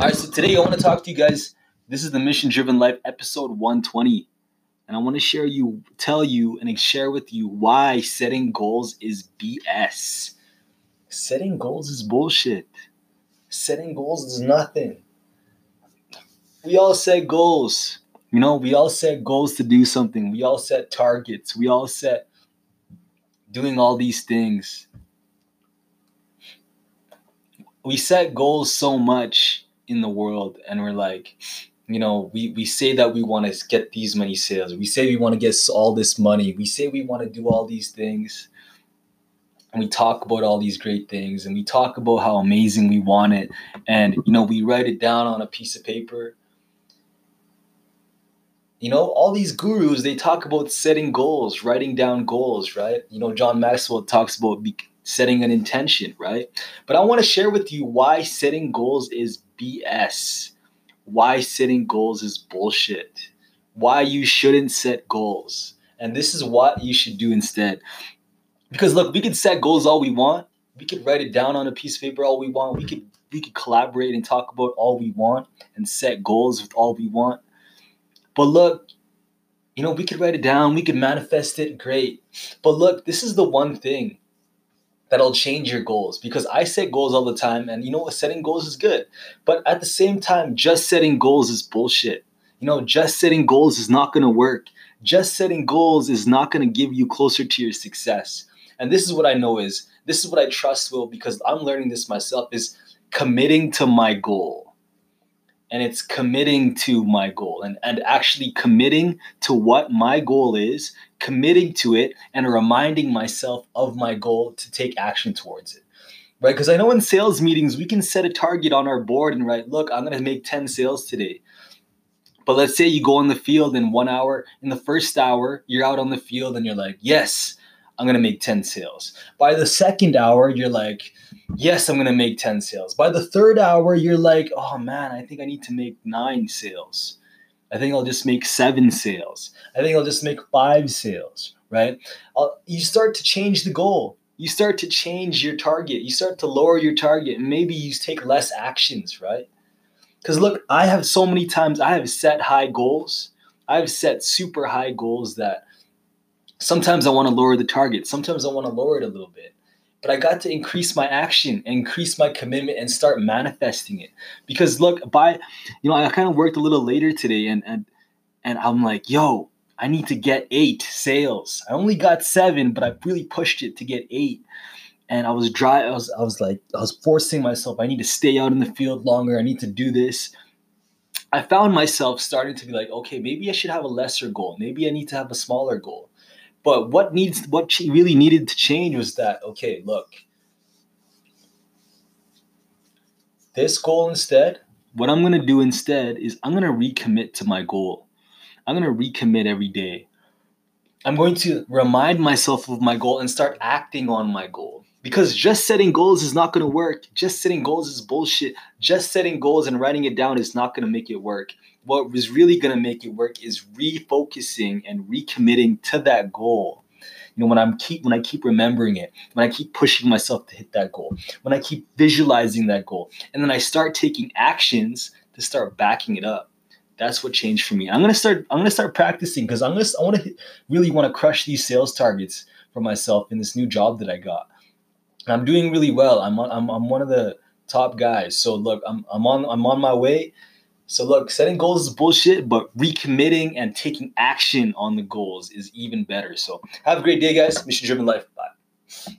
All right, so today I want to talk to you guys. This is the Mission Driven Life episode 120. And I want to share you, tell you, and share with you why setting goals is BS. Setting goals is bullshit. Setting goals is nothing. We all set goals. You know, we all set goals to do something. We all set targets. We all set doing all these things. We set goals so much in the world and we're like you know we we say that we want to get these many sales. We say we want to get all this money. We say we want to do all these things. And we talk about all these great things and we talk about how amazing we want it. And you know we write it down on a piece of paper. You know all these gurus they talk about setting goals writing down goals right? You know john maxwell talks about setting an intention right but i want to share with you why setting goals is BS. Why setting goals is bullshit. Why you shouldn't set goals. And this is what you should do instead. Because look, we can set goals all we want. We could write it down on a piece of paper all we want. We could we could collaborate and talk about all we want and set goals with all we want. But look, you know, we could write it down, we could manifest it, great. But look, this is the one thing that'll change your goals because I set goals all the time and you know what setting goals is good. But at the same time, just setting goals is bullshit. You know, just setting goals is not going to work. Just setting goals is not going to give you closer to your success. And this is what I know is this is what I trust will because I'm learning this myself is committing to my goal and it's committing to my goal and, and actually committing to what my goal is, committing to it, and reminding myself of my goal to take action towards it. Right? Because I know in sales meetings, we can set a target on our board and write, look, I'm going to make 10 sales today. But let's say you go on the field in one hour, in the first hour, you're out on the field and you're like, yes, I'm going to make 10 sales. By the second hour, you're like, yes, I'm going to make 10 sales. By the third hour, you're like, oh man, I think I need to make nine sales. I think I'll just make seven sales. I think I'll just make five sales, right? I'll, you start to change the goal. You start to change your target. You start to lower your target and maybe you take less actions, right? Because look, I have so many times, I have set high goals. I've set super high goals that sometimes I want to lower the target. Sometimes I want to lower it a little bit but I got to increase my action, increase my commitment, and start manifesting it. Because look, by you know, I kind of worked a little later today, and and and I'm like, yo, I need to get eight sales. I only got seven, but I really pushed it to get eight. And I was dry. I was I was like I was forcing myself. I need to stay out in the field longer. I need to do this. I found myself starting to be like, okay, maybe I should have a lesser goal. Maybe I need to have a smaller goal. But what needs what she really needed to change was that okay, look, this goal instead, what I'm gonna do instead is I'm gonna recommit to my goal. I'm gonna recommit every day. I'm going to remind myself of my goal and start acting on my goal. Because just setting goals is not going to work. Just setting goals is bullshit. Just setting goals and writing it down is not going to make it work what is really going to make it work is refocusing and recommitting to that goal. You know when i'm keep when i keep remembering it when i keep pushing myself to hit that goal when i keep visualizing that goal and then i start taking actions to start backing it up that's what changed for me. I'm going to start i'm going to start practicing because i'm going to i want to really want to crush these sales targets for myself in this new job that i got. And i'm doing really well. I'm on, I'm, I'm one of the top guys. So look i'm, I'm on i'm on my way so look, setting goals is bullshit, but recommitting and taking action on the goals is even better. So have a great day, guys. Mission driven life. Bye.